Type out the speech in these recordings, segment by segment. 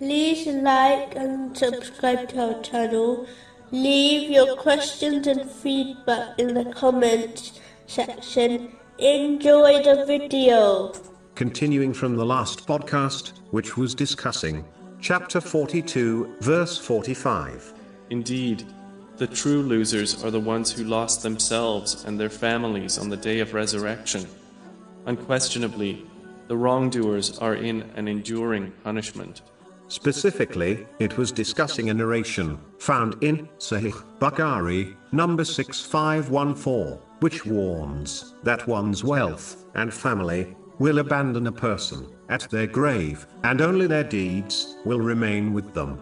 like and subscribe to our channel. Leave your questions and feedback in the comments section. Enjoy the video. Continuing from the last podcast, which was discussing chapter 42, verse 45. Indeed, the true losers are the ones who lost themselves and their families on the day of resurrection. Unquestionably, the wrongdoers are in an enduring punishment. Specifically, it was discussing a narration found in Sahih Bukhari, number 6514, which warns that one's wealth and family will abandon a person at their grave, and only their deeds will remain with them.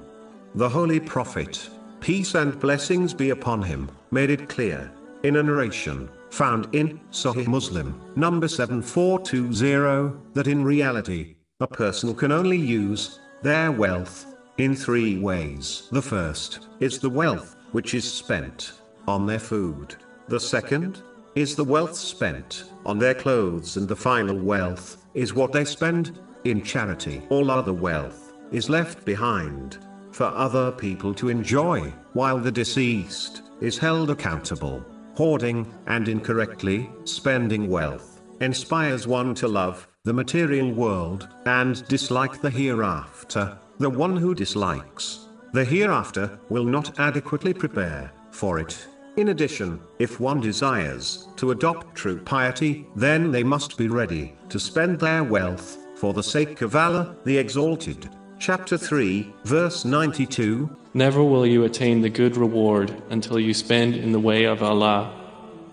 The Holy Prophet, peace and blessings be upon him, made it clear in a narration found in Sahih Muslim, number 7420, that in reality, a person can only use their wealth in three ways. The first is the wealth which is spent on their food. The second is the wealth spent on their clothes, and the final wealth is what they spend in charity. All other wealth is left behind for other people to enjoy, while the deceased is held accountable. Hoarding and incorrectly spending wealth inspires one to love the material world and dislike the hereafter. The one who dislikes the hereafter will not adequately prepare for it. In addition, if one desires to adopt true piety, then they must be ready to spend their wealth for the sake of Allah, the Exalted. Chapter 3, verse 92. Never will you attain the good reward until you spend in the way of Allah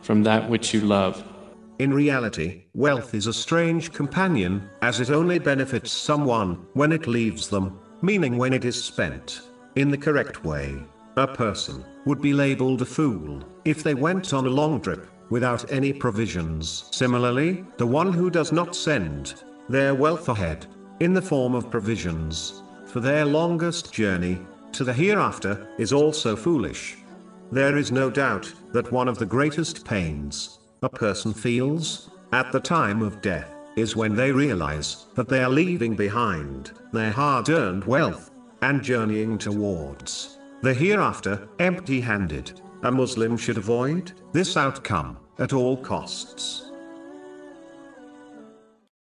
from that which you love. In reality, wealth is a strange companion, as it only benefits someone when it leaves them, meaning when it is spent in the correct way. A person would be labeled a fool if they went on a long trip without any provisions. Similarly, the one who does not send their wealth ahead in the form of provisions for their longest journey to the hereafter is also foolish. There is no doubt that one of the greatest pains a person feels at the time of death is when they realize that they are leaving behind their hard earned wealth and journeying towards the hereafter empty handed. A Muslim should avoid this outcome at all costs.